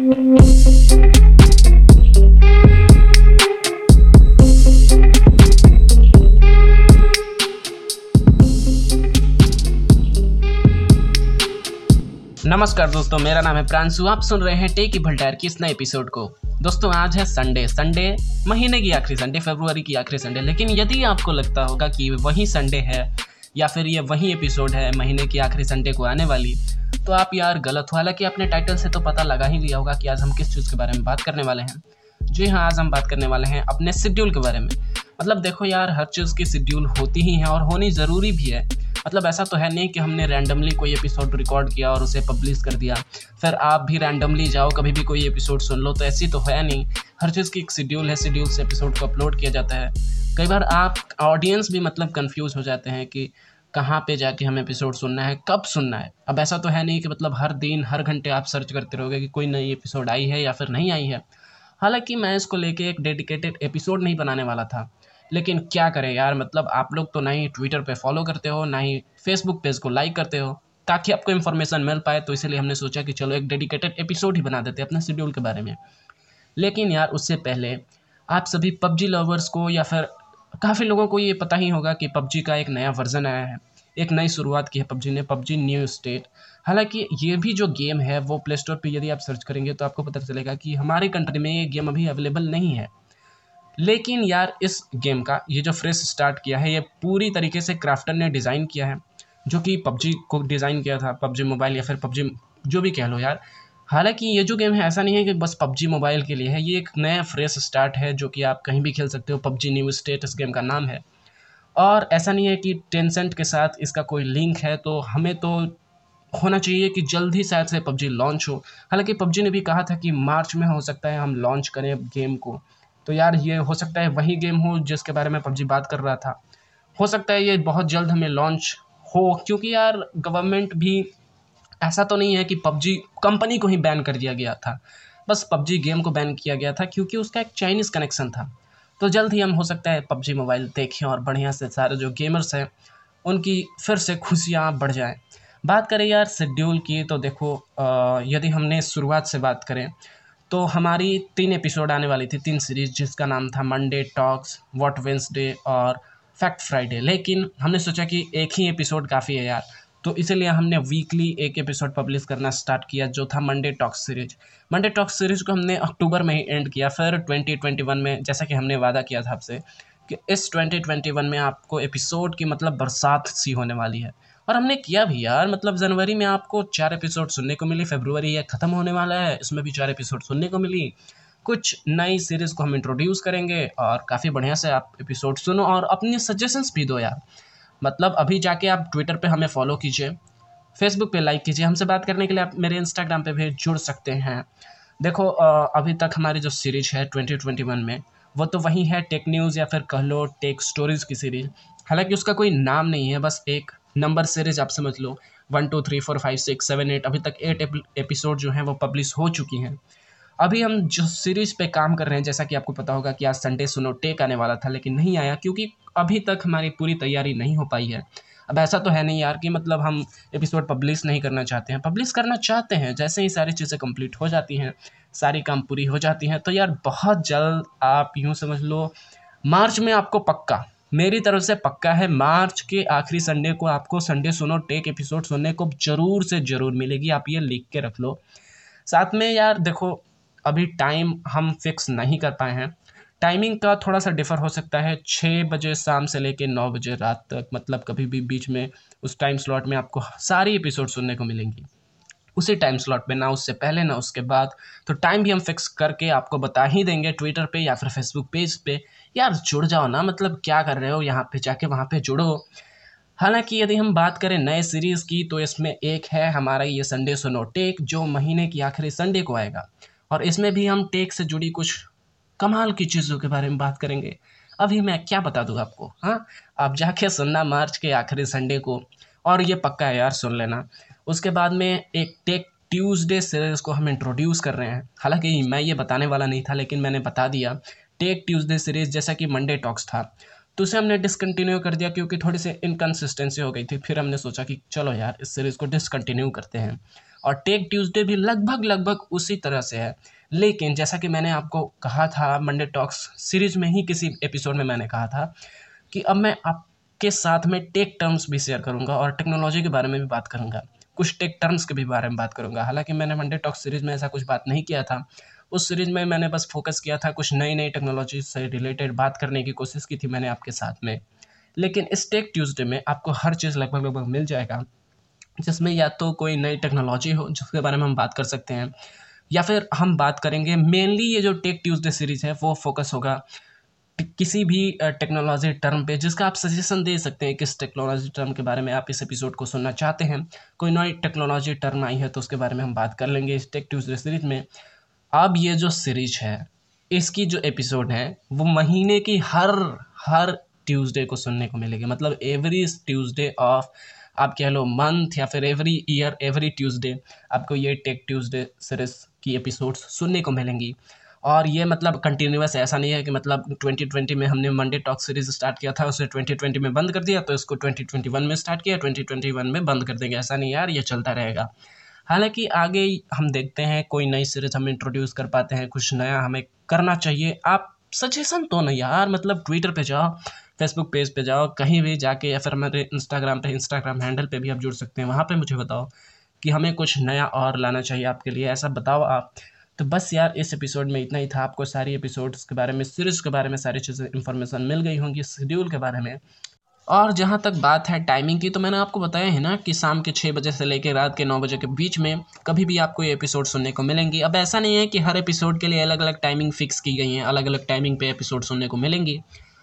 नमस्कार दोस्तों, मेरा नाम है प्रांशु। आप सुन रहे हैं टेक भल्टायर की इस नए एपिसोड को। दोस्तों, आज है संडे संडे महीने की आखिरी संडे फरवरी की आखिरी संडे लेकिन यदि आपको लगता होगा कि वही संडे है, या फिर ये वही एपिसोड है महीने की आखिरी संडे को आने वाली तो आप यार गलत हो। हालाँकि अपने टाइटल से तो पता लगा ही लिया होगा कि आज हम किस चीज़ के बारे में बात करने वाले हैं। जी हाँ आज हम बात करने वाले हैं अपने शेड्यूल के बारे में। मतलब देखो यार, हर चीज़ की शेड्यूल होती ही है और होनी ज़रूरी भी है। मतलब ऐसा तो है नहीं कि हमने रैंडमली कोई एपिसोड रिकॉर्ड किया और उसे पब्लिश कर दिया। फिर आप भी रैंडमली जाओ, कभी भी कोई एपिसोड सुन लो तो ऐसी तो है नहीं। हर चीज़ की एक शेड्यूल है शेड्यूल से एपिसोड को अपलोड किया जाता है। कई बार आप ऑडियंस भी मतलब कन्फ्यूज़ हो जाते हैं कि कहाँ पे जाके हमें एपिसोड सुनना है, कब सुनना है। अब ऐसा तो है नहीं कि मतलब हर दिन, हर घंटे आप सर्च करते रहोगे कि कोई नई एपिसोड आई है या फिर नहीं आई है। हालाँकि मैं इसको लेके एक डेडिकेटेड एपिसोड नहीं बनाने वाला था। लेकिन क्या करें यार मतलब आप लोग तो ना ही ट्विटर पे फॉलो करते हो, ना ही फेसबुक पेज को लाइक करते हो। ताकि आपको इन्फॉर्मेशन मिल पाए तो इसलिए हमने सोचा कि चलो एक डेडिकेटेड एपिसोड ही बना देते हैं अपने शेड्यूल के बारे में। लेकिन यार, उससे पहले आप सभी पबजी लवर्स को या फिर काफ़ी लोगों को ये पता ही होगा कि पबजी का एक नया वर्जन आया है, एक नई शुरुआत की है पबजी ने, पबजी न्यू स्टेट हालाँकि ये भी जो गेम है, वो प्ले स्टोर पर यदि आप सर्च करेंगे तो आपको पता चलेगा कि हमारे कंट्री में ये गेम अभी अवेलेबल नहीं है। लेकिन यार, इस गेम का ये जो फ्रेश स्टार्ट किया है, ये पूरी तरीके से क्राफ्टर ने डिज़ाइन किया है, जो कि पबजी को डिज़ाइन किया था, पबजी मोबाइल या फिर पबजी जो भी कह लो यार हालाँकि ये जो गेम है, ऐसा नहीं है कि बस पबजी मोबाइल के लिए है। ये एक नया फ्रेश स्टार्ट है, जो कि आप कहीं भी खेल सकते हो। पबजी न्यू स्टेट इस गेम का नाम है। और ऐसा नहीं है कि टेंसेंट के साथ इसका कोई लिंक है तो हमें तो होना चाहिए कि जल्द ही शायद से पबजी लॉन्च हो। हालाँकि पबजी ने भी कहा था कि मार्च में हो सकता है हम लॉन्च करें गेम को। तो यार, ये हो सकता है वही गेम हो जिसके बारे में पबजी बात कर रहा था। हो सकता है ये बहुत जल्द हमें लॉन्च हो, क्योंकि यार, गवर्नमेंट भी ऐसा तो नहीं है कि पबजी कंपनी को ही बैन कर दिया गया था। बस पबजी गेम को बैन किया गया था क्योंकि उसका एक चाइनीज़ कनेक्शन था। तो जल्द ही हम हो सकता है पबजी मोबाइल देखें और बढ़िया से सारे जो गेमर्स हैं, उनकी फिर से खुशियाँ बढ़ जाएँ। बात करें यार शेड्यूल की तो देखो यदि हमने शुरुआत से बात करें तो हमारी तीन एपिसोड आने वाली थी, तीन सीरीज़ जिसका नाम था मंडे टॉक्स वॉट वेंसडे और फैक्ट फ्राइडे लेकिन हमने सोचा कि एक ही एपिसोड काफ़ी है यार। तो इसीलिए हमने वीकली एक एपिसोड पब्लिश करना स्टार्ट किया, जो था Monday talks series Monday talks series को हमने अक्टूबर में ही एंड किया, फिर 2021 में, जैसा कि हमने वादा किया था आपसे, कि इस 2021 में आपको एपिसोड की मतलब बरसात सी होने वाली है। और हमने किया भी यार मतलब जनवरी में आपको चार एपिसोड सुनने को मिली फेब्रुवरी ये ख़त्म होने वाला है, इसमें भी चार एपिसोड सुनने को मिली। कुछ नई सीरीज़ को हम इंट्रोड्यूस करेंगे, और काफ़ी बढ़िया से आप एपिसोड सुनो, और अपनी सजेशंस भी दो यार। मतलब अभी जाके आप ट्विटर पे हमें फॉलो कीजिए। फेसबुक पे लाइक कीजिए। हमसे बात करने के लिए आप मेरे इंस्टाग्राम पे भी जुड़ सकते हैं। देखो अभी तक हमारी जो सीरीज़ है 2021 में, वो तो वही है टेक न्यूज़ या फिर कह लो टेक स्टोरीज़ की सीरीज़ हालाँकि उसका कोई नाम नहीं है, बस एक नंबर सीरीज़ आप समझ लो। One two three four five six seven eight अभी तक एट एपिसोड जो हैं वो पब्लिश हो चुकी हैं। अभी हम जो सीरीज़ पे काम कर रहे हैं, जैसा कि आपको पता होगा कि आज संडे सुनो टेक आने वाला था, लेकिन नहीं आया, क्योंकि अभी तक हमारी पूरी तैयारी नहीं हो पाई है। अब ऐसा तो है नहीं यार कि मतलब हम एपिसोड पब्लिश नहीं करना चाहते हैं। पब्लिश करना चाहते हैं, जैसे ही सारी चीज़ें कंप्लीट हो जाती हैं, सारी काम पूरी हो जाती हैं तो यार बहुत जल्द आप यूँ समझ लो, मार्च में आपको पक्का, मेरी तरफ़ से पक्का है, मार्च के आखिरी संडे को आपको संडे सुनो टेक एपिसोड सुनने को ज़रूर से ज़रूर मिलेगी, आप ये लिख के रख लो। साथ में यार देखो अभी टाइम हम फिक्स नहीं कर पाए हैं। टाइमिंग का थोड़ा सा डिफ़र हो सकता है। छः बजे शाम से लेकर नौ बजे रात तक मतलब कभी भी बीच में उस टाइम स्लॉट में आपको सारी एपिसोड सुनने को मिलेंगी। उसी टाइम स्लॉट पे, ना उससे पहले, ना उसके बाद। तो टाइम भी हम फिक्स करके आपको बता ही देंगे ट्विटर पे या फिर फेसबुक पेज पे। यार, जुड़ जाओ ना मतलब क्या कर रहे हो? यहाँ पे जाके वहाँ पे जुड़ो। हालाँकि यदि हम बात करें नए सीरीज़ की तो इसमें एक है हमारा ये संडे सुनो टेक जो महीने की आखिरी संडे को आएगा। और इसमें भी हम टेक से जुड़ी कुछ कमाल की चीज़ों के बारे में बात करेंगे। अभी मैं क्या बता दूँ आपको? हाँ आप जाके सुनना मार्च के आखिरी संडे को, और ये पक्का है यार, सुन लेना। उसके बाद में एक टेक ट्यूसडे सीरीज़ को हम इंट्रोड्यूस कर रहे हैं। हालाँकि मैं ये बताने वाला नहीं था, लेकिन मैंने बता दिया। टेक ट्यूसडे सीरीज़ जैसा कि मंडे टॉक्स था। तो उसे हमने डिसकंटिन्यू कर दिया क्योंकि थोड़ी सी इनकन्सिस्टेंसी हो गई थी। फिर हमने सोचा कि चलो यार, इस सीरीज़ को डिसकंटिन्यू करते हैं। और टेक ट्यूसडे भी लगभग लगभग उसी तरह से है। लेकिन जैसा कि मैंने आपको कहा था मंडे टॉक्स सीरीज़ में ही किसी एपिसोड में मैंने कहा था कि अब मैं आपके साथ में टेक टर्म्स भी शेयर करूँगा और टेक्नोलॉजी के बारे में भी बात करूँगा। कुछ टेक टर्म्स के भी बारे में बात करूँगा। हालाँकि मैंने मंडे टॉक्स सीरीज़ में ऐसा कुछ बात नहीं किया था। उस सीरीज़ में मैंने बस फोकस किया था कुछ नई नई टेक्नोलॉजी से रिलेटेड बात करने की कोशिश की थी मैंने आपके साथ में। लेकिन इस टेक ट्यूसडे में आपको हर चीज़ लगभग लगभग मिल जाएगा। जिसमें या तो कोई नई टेक्नोलॉजी हो, जिसके बारे में हम बात कर सकते हैं, या फिर हम बात करेंगे मेनली ये जो टेक ट्यूसडे सीरीज़ है, वो फोकस होगा किसी भी टेक्नोलॉजी टर्म पे, जिसका आप सजेशन दे सकते हैं किस टेक्नोलॉजी टर्म के बारे में आप इस एपिसोड को सुनना चाहते हैं। कोई नई टेक्नोलॉजी टर्म आई है तो उसके बारे में हम बात कर लेंगे इस टेक ट्यूसडे सीरीज़ में। अब ये जो सीरीज़ है, इसकी जो एपिसोड है, वो महीने की हर हर ट्यूसडे को सुनने को मिलेगी। मतलब एवरी ट्यूसडे ऑफ़ आप कह लो मंथ या फिर एवरी ईयर एवरी ट्यूसडे आपको ये टेक ट्यूसडे सीरीज़ की एपिसोड्स सुनने को मिलेंगी। और ये मतलब कंटिन्यूस ऐसा नहीं है कि मतलब 2020 में हमने मंडे टॉक सीरीज़ स्टार्ट किया था, उसे 2020 में बंद कर दिया तो इसको 2021 में स्टार्ट किया 2021 में बंद कर देंगे। ऐसा नहीं यार, ये चलता रहेगा। हालाँकि आगे हम देखते हैं, कोई नई सीरीज़ हम इंट्रोड्यूस कर पाते हैं, कुछ नया हमें करना चाहिए। आप सजेशन तो नहीं यार मतलब ट्विटर पे जाओ फेसबुक पेज पे जाओ, कहीं भी जाके या फिर हमारे इंस्टाग्राम पे इंस्टाग्राम हैंडल पे भी आप जुड़ सकते हैं। वहाँ पे मुझे बताओ कि हमें कुछ नया और लाना चाहिए आपके लिए, ऐसा बताओ आप। तो बस यार, इस एपिसोड में इतना ही था। आपको सारी एपिसोड्स के बारे में सीरीज़ के बारे में सारी चीज़ें इन्फॉर्मेशन मिल गई होंगी शेड्यूल के बारे में। और जहाँ तक बात है टाइमिंग की तो मैंने आपको बताया है ना कि शाम के छः बजे से लेकर रात के नौ बजे के बीच में कभी भी आपको ये एपिसोड सुनने को मिलेंगी। अब ऐसा नहीं है कि हर एपिसोड के लिए अलग अलग टाइमिंग फिक्स की गई है अलग अलग टाइमिंग पे एपिसोड सुनने को मिलेंगी।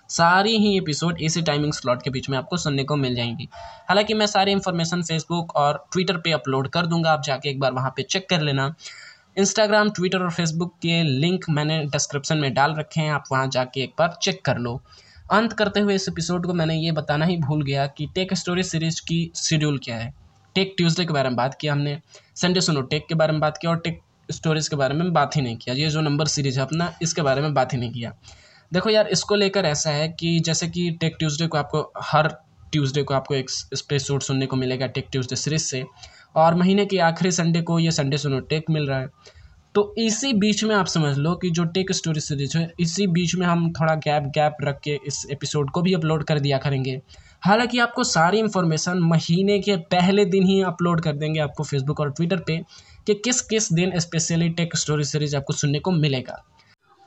सारी ही एपिसोड इसी टाइमिंग स्लॉट के बीच में आपको सुनने को मिल जाएँगी। हालाँकि मैं सारी इन्फॉर्मेशन फेसबुक और ट्विटर पे अपलोड कर दूँगा, आप जाके एक बार वहाँ पे चेक कर लेना। इंस्टाग्राम ट्विटर और फेसबुक के लिंक मैंने डिस्क्रिप्शन में डाल रखे हैं, आप वहाँ जाके एक बार चेक कर लो। अंत करते हुए इस एपिसोड को मैंने ये बताना ही भूल गया कि टेक स्टोरी सीरीज़ की शेड्यूल क्या है। टेक ट्यूसडे के बारे में बात किया हमने संडे सुनो टेक के बारे में बात किया और टेक स्टोरीज के बारे में बात ही नहीं किया। ये जो नंबर सीरीज़ है अपना, इसके बारे में बात ही नहीं किया। देखो यार, इसको लेकर ऐसा है कि जैसे कि टेक ट्यूसडे को आपको, हर ट्यूसडे को आपको एक एपिसोड सुनने को मिलेगा टेक ट्यूसडे सीरीज़ से। और महीने के आखिरी संडे को ये संडे सुनो टेक मिल रहा है। तो इसी बीच में आप समझ लो कि जो टेक स्टोरी सीरीज़ है, इसी बीच में हम थोड़ा गैप गैप रख के इस एपिसोड को भी अपलोड कर दिया करेंगे। हालाँकि आपको सारी इन्फॉर्मेशन महीने के पहले दिन ही अपलोड कर देंगे आपको फेसबुक और ट्विटर पे कि किस किस दिन स्पेशली टेक स्टोरी सीरीज़ आपको सुनने को मिलेगा।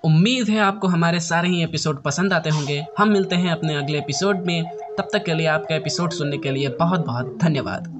उम्मीद है आपको हमारे सारे ही एपिसोड पसंद आते होंगे। हम मिलते हैं अपने अगले एपिसोड में। तब तक के लिए आपका एपिसोड सुनने के लिए बहुत बहुत धन्यवाद।